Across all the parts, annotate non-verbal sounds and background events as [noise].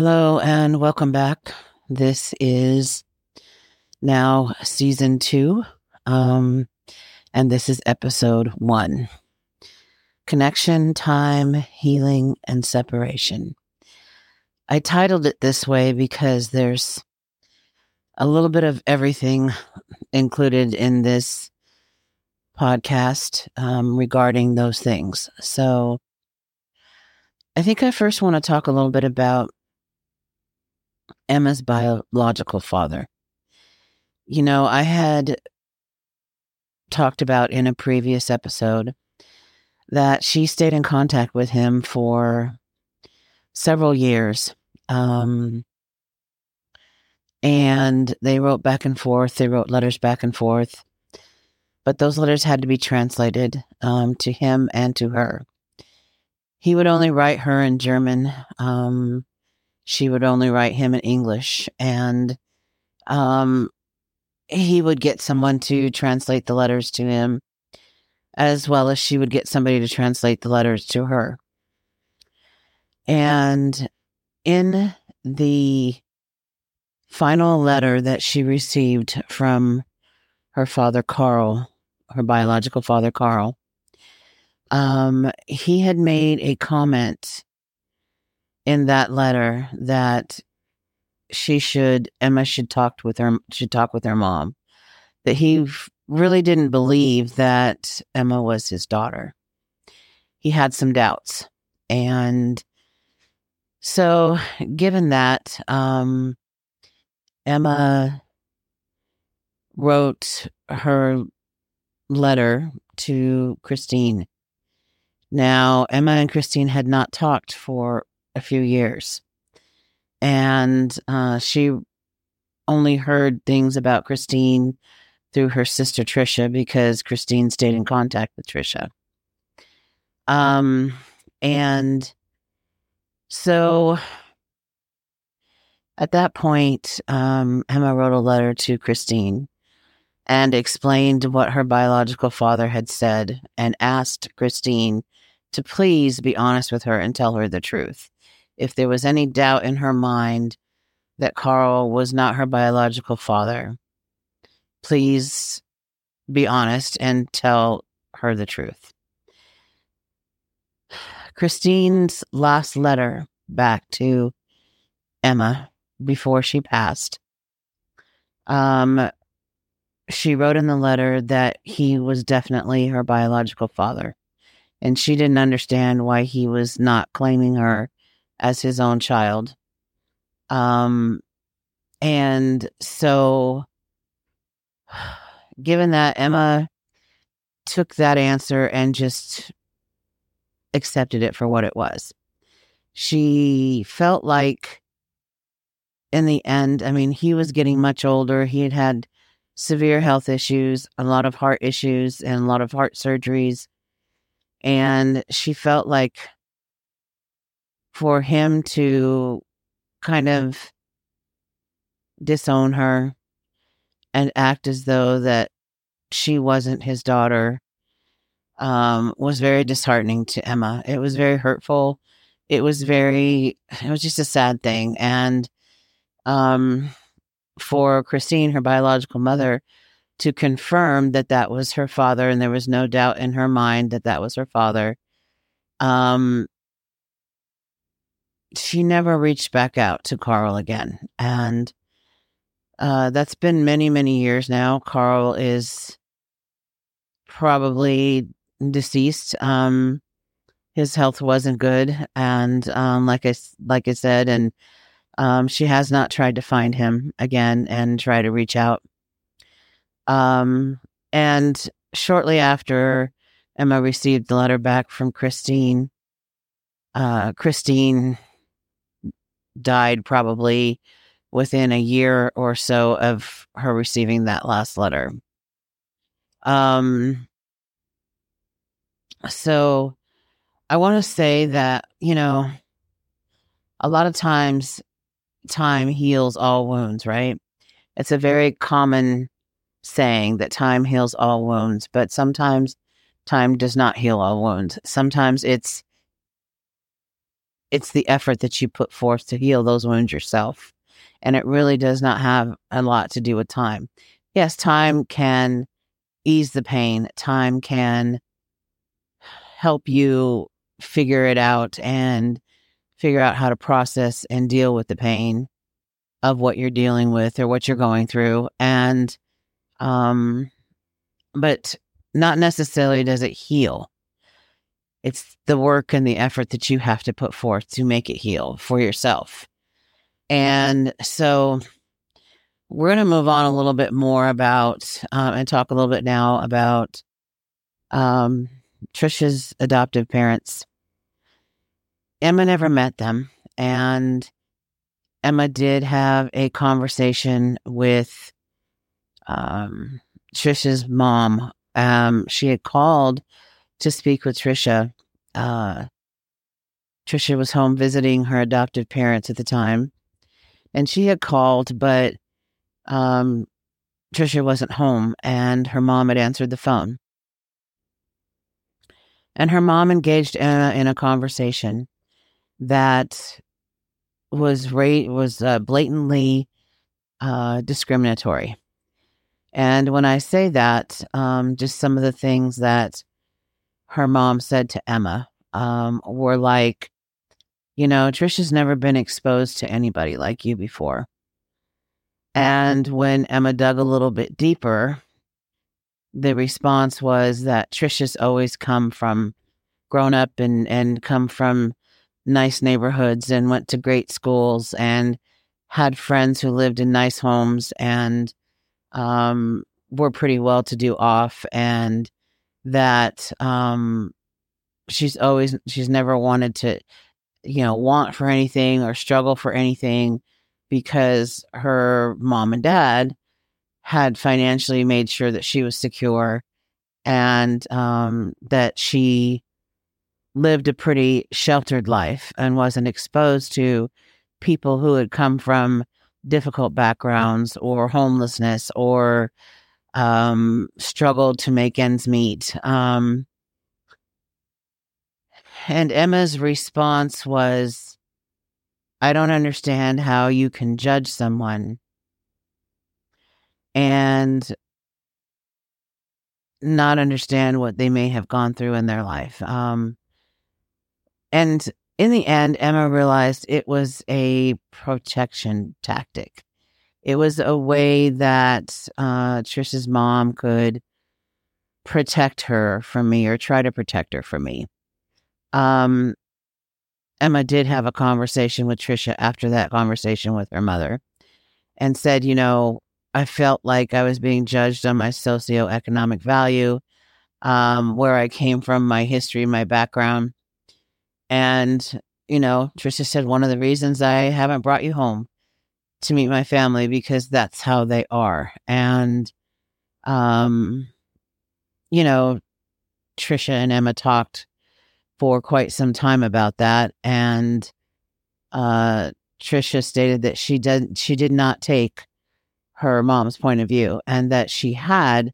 Hello and welcome back. This is now season two, um, and this is episode one Connection, Time, Healing, and Separation. I titled it this way because there's a little bit of everything included in this podcast um, regarding those things. So I think I first want to talk a little bit about Emma's biological father. You know, I had talked about in a previous episode that she stayed in contact with him for several years. Um, and they wrote back and forth, they wrote letters back and forth. But those letters had to be translated um, to him and to her. He would only write her in German. Um, she would only write him in English. And um, he would get someone to translate the letters to him, as well as she would get somebody to translate the letters to her. And in the final letter that she received from her father, Carl, her biological father, Carl, um, he had made a comment in that letter that she should Emma should talk with her should talk with her mom. That he really didn't believe that Emma was his daughter. He had some doubts. And so given that, um, Emma wrote her letter to Christine. Now, Emma and Christine had not talked for a few years. And uh, she only heard things about Christine through her sister Trisha because Christine stayed in contact with Trisha. Um, and so at that point, um, Emma wrote a letter to Christine and explained what her biological father had said and asked Christine to please be honest with her and tell her the truth if there was any doubt in her mind that Carl was not her biological father, please be honest and tell her the truth. [sighs] Christine's last letter back to Emma before she passed. Um, she wrote in the letter that he was definitely her biological father, and she didn't understand why he was not claiming her as his own child. Um, and so, [sighs] given that Emma took that answer and just accepted it for what it was, she felt like in the end, I mean, he was getting much older. He had had severe health issues, a lot of heart issues, and a lot of heart surgeries. And she felt like for him to kind of disown her and act as though that she wasn't his daughter um, was very disheartening to Emma. It was very hurtful. It was very, it was just a sad thing. And um, for Christine, her biological mother, to confirm that that was her father, and there was no doubt in her mind that that was her father, um, she never reached back out to Carl again. And uh, that's been many, many years now. Carl is probably deceased. Um, his health wasn't good, and um, like I like I said, and um, she has not tried to find him again and try to reach out. Um, and shortly after Emma received the letter back from Christine, uh, Christine died probably within a year or so of her receiving that last letter. Um, so I want to say that, you know, a lot of times time heals all wounds, right? It's a very common saying that time heals all wounds, but sometimes time does not heal all wounds. Sometimes it's it's the effort that you put forth to heal those wounds yourself. And it really does not have a lot to do with time. Yes, time can ease the pain, time can help you figure it out and figure out how to process and deal with the pain of what you're dealing with or what you're going through. And, um, but not necessarily does it heal. It's the work and the effort that you have to put forth to make it heal for yourself. And so we're going to move on a little bit more about um, and talk a little bit now about um, Trisha's adoptive parents. Emma never met them, and Emma did have a conversation with um, Trisha's mom. Um, she had called to speak with Trisha. Uh, Trisha was home visiting her adoptive parents at the time, and she had called, but um, Trisha wasn't home, and her mom had answered the phone. And her mom engaged Emma in a conversation that was ra- was uh, blatantly uh, discriminatory. And when I say that, um, just some of the things that her mom said to Emma um, were like, you know, Trisha's never been exposed to anybody like you before. And when Emma dug a little bit deeper, the response was that Trisha's always come from grown up and, and come from nice neighborhoods and went to great schools and had friends who lived in nice homes and um, were pretty well to do off and that um, she's always she's never wanted to you know want for anything or struggle for anything because her mom and dad had financially made sure that she was secure and um, that she lived a pretty sheltered life and wasn't exposed to people who had come from difficult backgrounds or homelessness or um, struggled to make ends meet. Um, and Emma's response was, I don't understand how you can judge someone and not understand what they may have gone through in their life. Um, and in the end, Emma realized it was a protection tactic. It was a way that uh, Trisha's mom could protect her from me or try to protect her from me. Um, Emma did have a conversation with Trisha after that conversation with her mother and said, you know, I felt like I was being judged on my socioeconomic value, um, where I came from, my history, my background. And, you know, Trisha said, one of the reasons I haven't brought you home to meet my family because that's how they are. And, um, you know, Trisha and Emma talked for quite some time about that. And, uh, Trisha stated that she did, she did not take her mom's point of view and that she had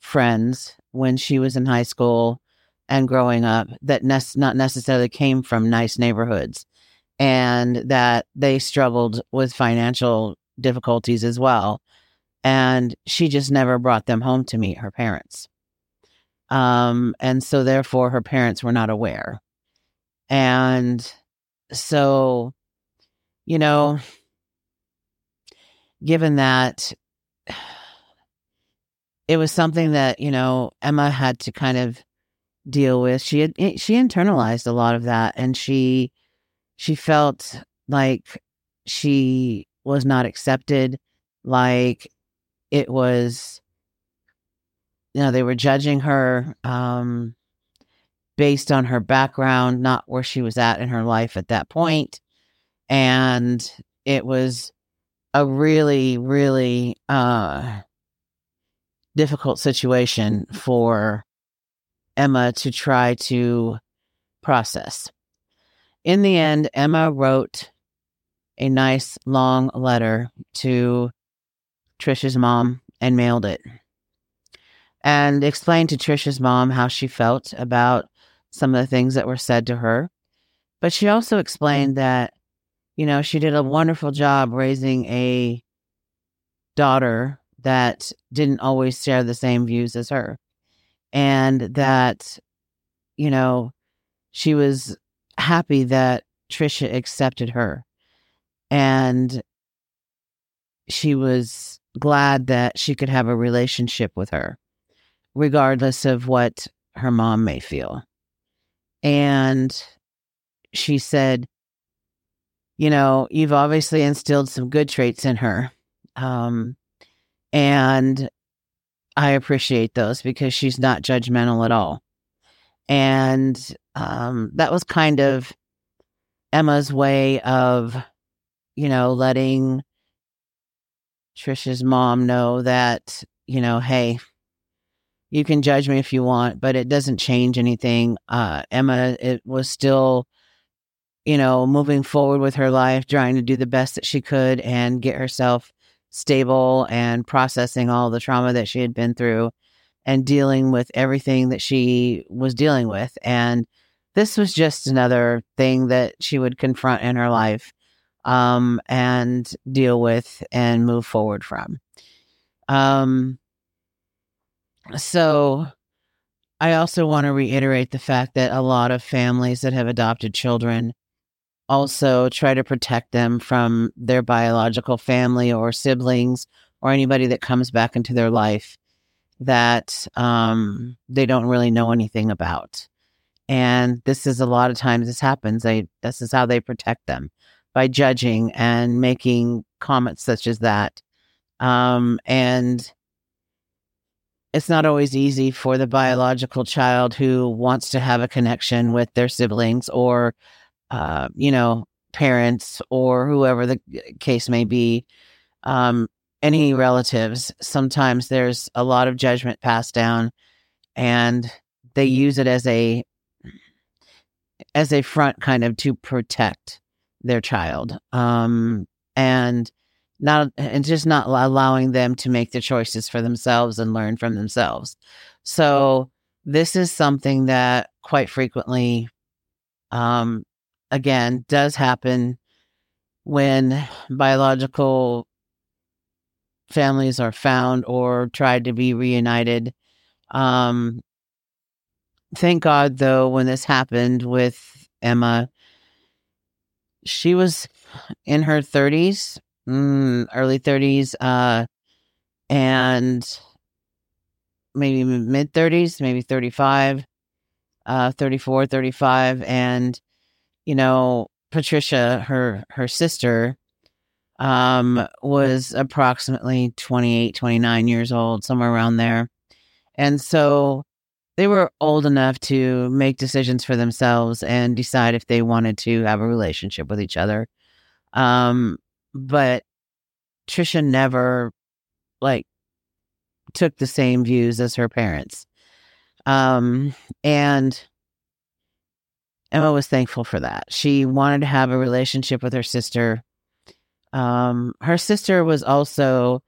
friends when she was in high school and growing up that ne- not necessarily came from nice neighborhoods and that they struggled with financial difficulties as well. And she just never brought them home to meet her parents. Um, and so therefore her parents were not aware. And so, you know, given that it was something that, you know, Emma had to kind of deal with. She had eh, she internalized a lot of that and she she felt like she was not accepted, like it was you know, they were judging her um based on her background, not where she was at in her life at that point. And it was a really, really uh difficult situation for Emma to try to process. In the end, Emma wrote a nice long letter to Trisha's mom and mailed it and explained to Trisha's mom how she felt about some of the things that were said to her But she also explained that, you know, she did a wonderful job raising a daughter that didn't always share the same views as her. And that, you know, she was happy that Trisha accepted her. And she was glad that she could have a relationship with her, regardless of what her mom may feel. And she said, You know, you've obviously instilled some good traits in her. Um, and I appreciate those because she's not judgmental at all. And um, that was kind of Emma's way of, you know, letting Trisha's mom know that, you know, hey, you can judge me if you want, but it doesn't change anything. Uh, Emma, it was still, you know, moving forward with her life, trying to do the best that she could and get herself stable and processing all the trauma that she had been through and dealing with everything that she was dealing with. And this was just another thing that she would confront in her life um, and deal with and move forward from. Um, so I also want to reiterate the fact that a lot of families that have adopted children also try to protect them from their biological family or siblings or anybody that comes back into their life that um, they don't really know anything about. And this is a lot of times this happens. They this is how they protect them by judging and making comments such as that. Um, and it's not always easy for the biological child who wants to have a connection with their siblings or, uh, you know, parents or whoever the case may be, um, any relatives. Sometimes there's a lot of judgment passed down, and they use it as a as a front kind of to protect their child. Um, and not and just not allowing them to make the choices for themselves and learn from themselves. So this is something that quite frequently um again does happen when biological families are found or tried to be reunited. Um thank God though when this happened with Emma she was in her 30s mm, early 30s, uh, and maybe mid 30s, maybe 35, uh, 34, 35. And, you know, Patricia, her, her sister, um, was approximately 28, 29 years old, somewhere around there. And so they were old enough to make decisions for themselves and decide if they wanted to have a relationship with each other. Um, but Trisha never like took the same views as her parents. Um, and Emma was thankful for that. She wanted to have a relationship with her sister. Um, her sister was also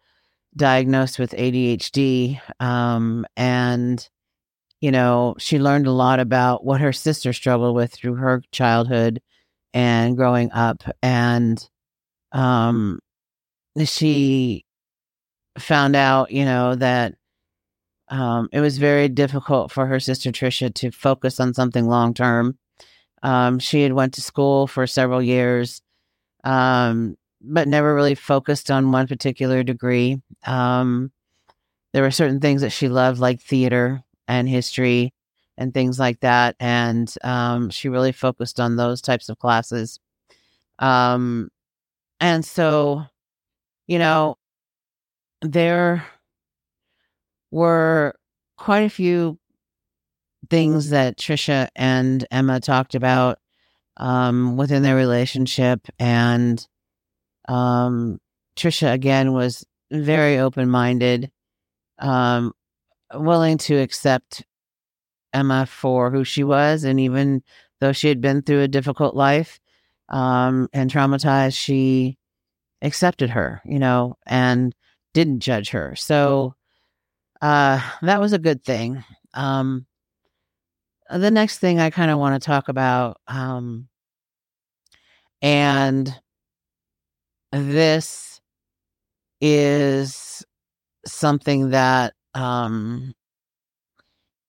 diagnosed with ADHD. Um, and, you know, she learned a lot about what her sister struggled with through her childhood and growing up. And, um, she found out, you know, that um, it was very difficult for her sister Trisha to focus on something long term. Um, she had went to school for several years, um, but never really focused on one particular degree. Um, there were certain things that she loved, like theater and history and things like that, and um, she really focused on those types of classes. Um, and so you know, there were quite a few things that Trisha and Emma talked about um, within their relationship. And um, Trisha, again, was very open minded, um, willing to accept Emma for who she was. And even though she had been through a difficult life um, and traumatized, she accepted her, you know, and didn't judge her. So uh, that was a good thing. Um, the next thing I kind of want to talk about um, And this is something that, um,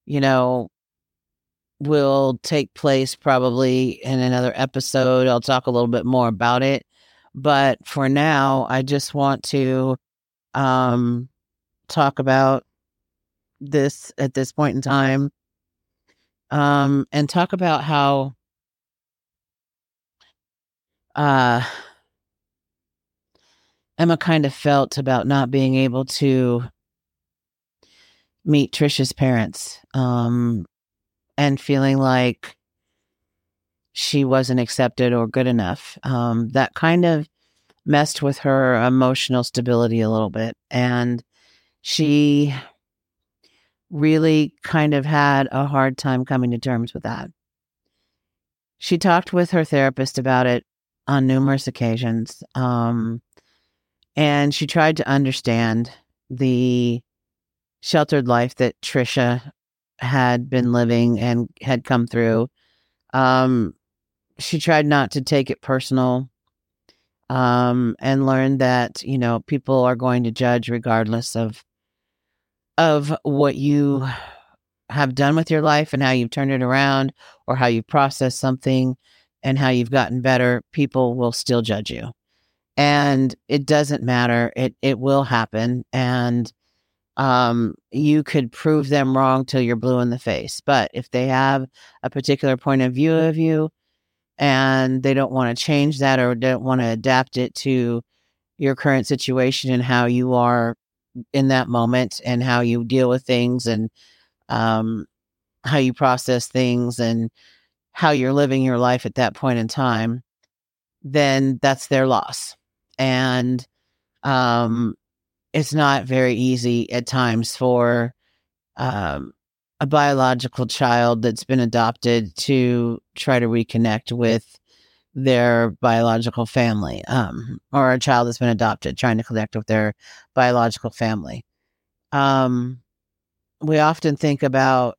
you know, will take place probably in another episode. I'll talk a little bit more about it. But for now, I just want to um, talk about this at this point in time um, and talk about how uh, Emma kind of felt about not being able to meet Trisha's parents um, and feeling like she wasn't accepted or good enough. Um, that kind of messed with her emotional stability a little bit. And she really kind of had a hard time coming to terms with that. She talked with her therapist about it on numerous occasions. Um, and she tried to understand the sheltered life that Trisha had been living and had come through. Um, she tried not to take it personal um, and learned that you know people are going to judge regardless of of what you have done with your life and how you've turned it around or how you process something and how you've gotten better people will still judge you and it doesn't matter it it will happen and um, you could prove them wrong till you're blue in the face. But if they have a particular point of view of you and they don't want to change that or don't want to adapt it to your current situation and how you are in that moment and how you deal with things and um, how you process things and how you're living your life at that point in time, then that's their loss. And um, it's not very easy at times for um, a biological child that's been adopted to try to reconnect with their biological family um, or a child that's been adopted trying to connect with their biological family. Um, we often think about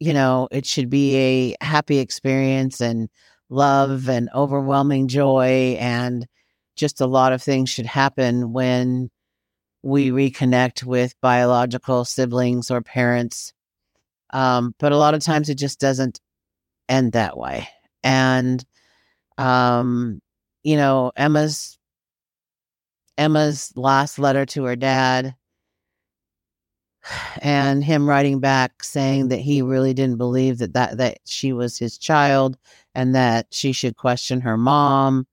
you know it should be a happy experience and love and overwhelming joy and just a lot of things should happen when we reconnect with biological siblings or parents. Um, but a lot of times it just doesn't end that way. And, um, you know, Emma's Emma's last letter to her dad and him writing back saying that he really didn't believe that, that that she was his child and that she should question her mom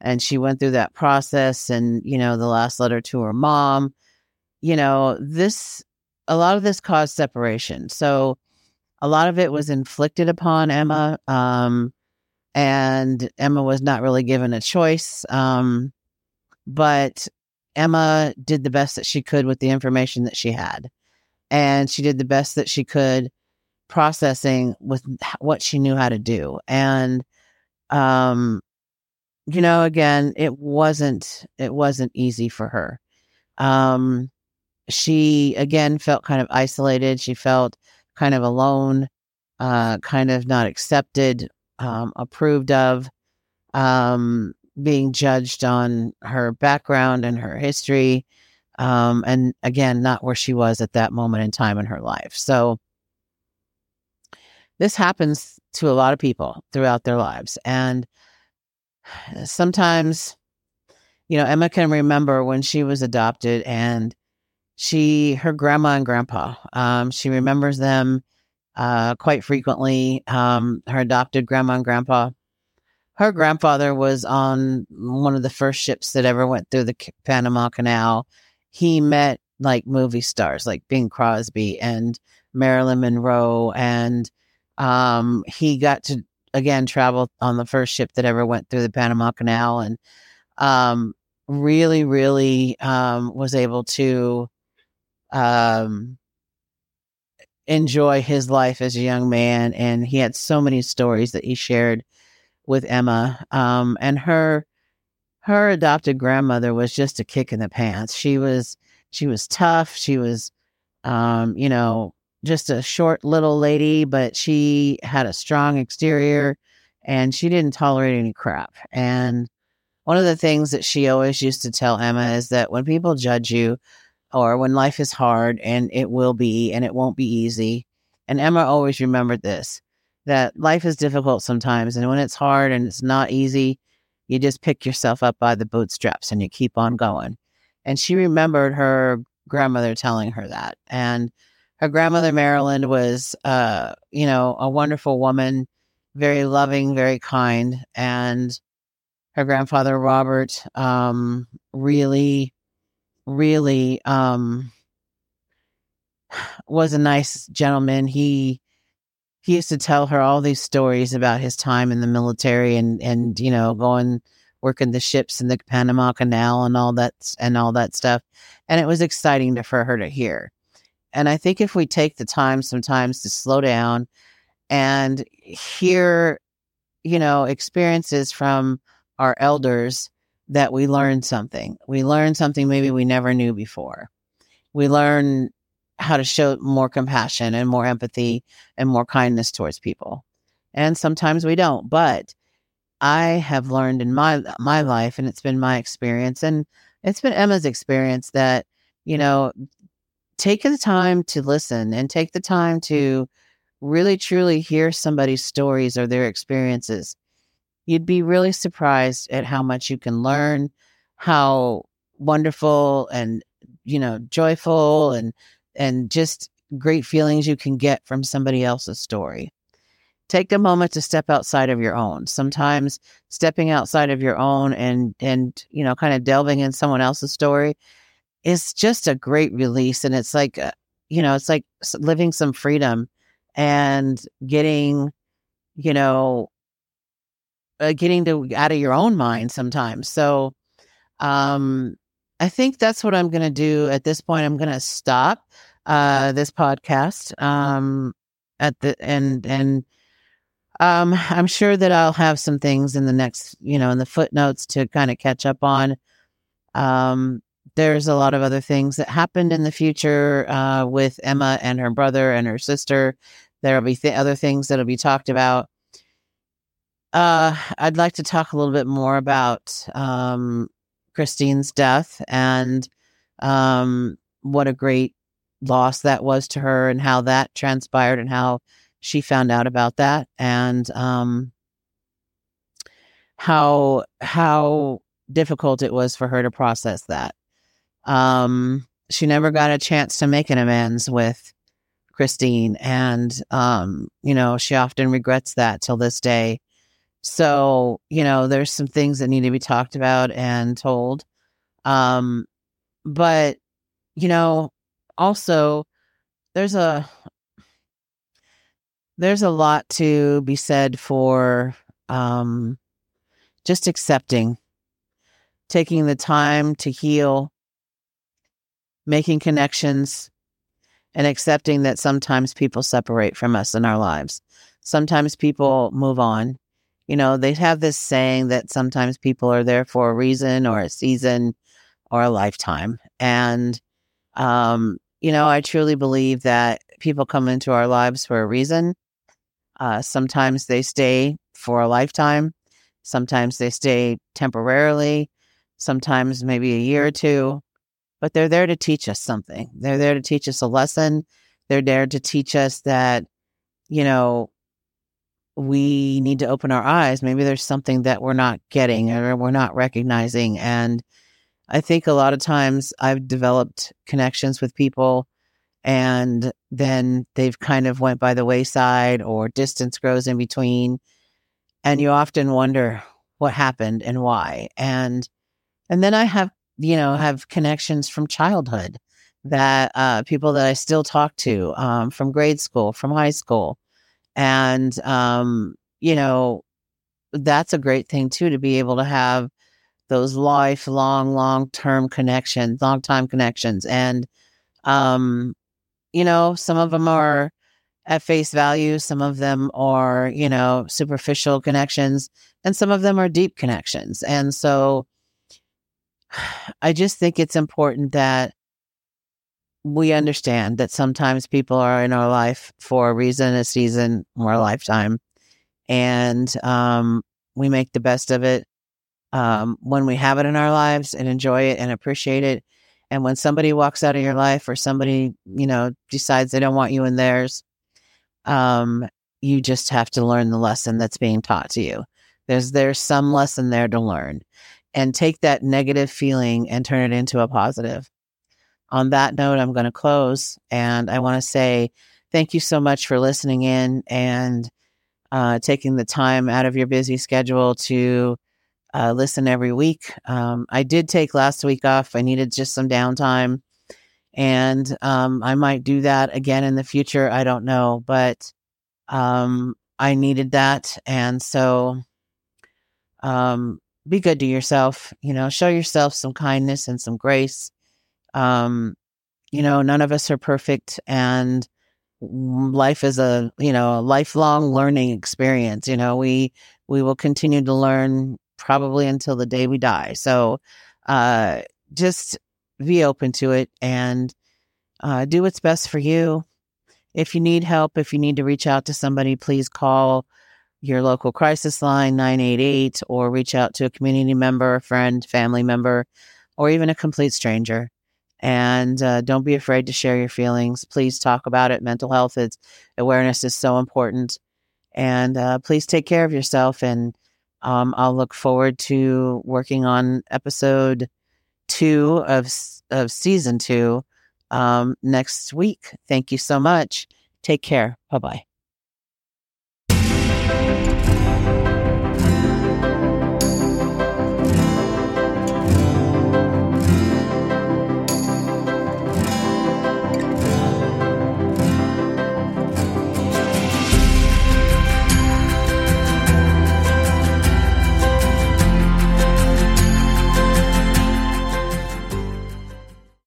and she went through that process and you know the last letter to her mom you know, this, a lot of this caused separation. So a lot of it was inflicted upon Emma. Um, and Emma was not really given a choice. Um, but Emma did the best that she could with the information that she had. And she did the best that she could processing with what she knew how to do. And, um, you know, again, it wasn't, it wasn't easy for her. Um, she again felt kind of isolated. She felt kind of alone, uh, kind of not accepted, um, approved of, um, being judged on her background and her history. Um, and again, not where she was at that moment in time in her life. So, this happens to a lot of people throughout their lives. And sometimes, you know, Emma can remember when she was adopted and she her grandma and grandpa um, she remembers them uh, quite frequently. Um, her adopted grandma and grandpa her grandfather was on one of the first ships that ever went through the panama canal. He met like movie stars like bing crosby and marilyn monroe and um, he got to again traveled on the first ship that ever went through the panama canal and um, really really um, was able to um, enjoy his life as a young man. And he had so many stories that he shared with Emma. Um, and her her adopted grandmother was just a kick in the pants. She was she was tough. She was um, you know, just a short little lady, but she had a strong exterior and she didn't tolerate any crap. And one of the things that she always used to tell Emma is that when people judge you or when life is hard and it will be and it won't be easy, and Emma always remembered this that life is difficult sometimes. And when it's hard and it's not easy, you just pick yourself up by the bootstraps and you keep on going. And she remembered her grandmother telling her that. And her grandmother, Marilyn, was, uh, you know, a wonderful woman, very loving, very kind. And her grandfather, Robert, um, really, really um, was a nice gentleman. He, he used to tell her all these stories about his time in the military and and you know going working the ships in the Panama Canal and all that and all that stuff and it was exciting to, for her to hear and I think if we take the time sometimes to slow down and hear you know experiences from our elders that we learn something we learn something maybe we never knew before we learn how to show more compassion and more empathy and more kindness towards people. And sometimes we don't, but I have learned in my my life and it's been my experience and it's been Emma's experience that you know take the time to listen and take the time mm-hmm. to really truly hear somebody's stories or their experiences. You'd be really surprised at how much you can learn, how wonderful and you know joyful and and just great feelings you can get from somebody else's story. Take a moment to step outside of your own. Sometimes stepping outside of your own and and you know kind of delving in someone else's story is just a great release and it's like uh, you know it's like living some freedom and getting you know uh, getting to out of your own mind sometimes. So um I think that's what I'm going to do at this point. I'm going to stop uh, this podcast um, at the and and um, I'm sure that I'll have some things in the next, you know, in the footnotes to kind of catch up on. Um, there's a lot of other things that happened in the future uh, with Emma and her brother and her sister. There'll be th- other things that'll be talked about. Uh, I'd like to talk a little bit more about um, Christine's death and um, what a great loss that was to her and how that transpired and how she found out about that and um, how how difficult it was for her to process that. Um, she never got a chance to make an amends with Christine, and um, you know she often regrets that till this day. So, you know, there's some things that need to be talked about and told. Um, but, you know, also there's a there's a lot to be said for um just accepting taking the time to heal making connections and accepting that sometimes people separate from us in our lives sometimes people move on you know, they have this saying that sometimes people are there for a reason or a season or a lifetime. And, um, you know, I truly believe that people come into our lives for a reason. Uh, sometimes they stay for a lifetime. Sometimes they stay temporarily. Sometimes maybe a year or two. But they're there to teach us something. They're there to teach us a lesson. They're there to teach us that, you know, we need to open our eyes. Maybe there's something that we're not getting or we're not recognizing. And I think a lot of times I've developed connections with people and then they've kind of went by the wayside or distance grows in between. And you often wonder what happened and why. And and then I have, you know, have connections from childhood that uh, people that I still talk to um, from grade school, from high school and, um, you know, that's a great thing too, to be able to have those lifelong, long term connections, long time connections. And, um, you know, some of them are at face value, some of them are, you know, superficial connections, and some of them are deep connections. And so I just think it's important that we understand that sometimes people are in our life for a reason, a season, or a lifetime. and um, we make the best of it um, when we have it in our lives and enjoy it and appreciate it. And when somebody walks out of your life or somebody, you know, decides they don't want you in theirs, um, you just have to learn the lesson that's being taught to you. There's there's some lesson there to learn. And take that negative feeling and turn it into a positive. On that note, I'm going to close and I want to say thank you so much for listening in and uh, taking the time out of your busy schedule to uh, listen every week. Um, I did take last week off. I needed just some downtime. And um, I might do that again in the future. I don't know. But um, I needed that. And so um, be good to yourself. You know, show yourself some kindness and some grace. Um, you know, none of us are perfect. And life is a you know a lifelong learning experience you know we we will continue to learn probably until the day we die. So uh, just be open to it and uh, do what's best for you. If you need help, if you need to reach out to somebody, please call your local crisis line 988 or reach out to a community member, friend, family member, or even a complete stranger. And uh, don't be afraid to share your feelings. Please talk about it. Mental health is awareness is so important. And uh, please take care of yourself and um, I'll look forward to working on episode two of of season two um, next week. Thank you so much. Take care. Bye bye.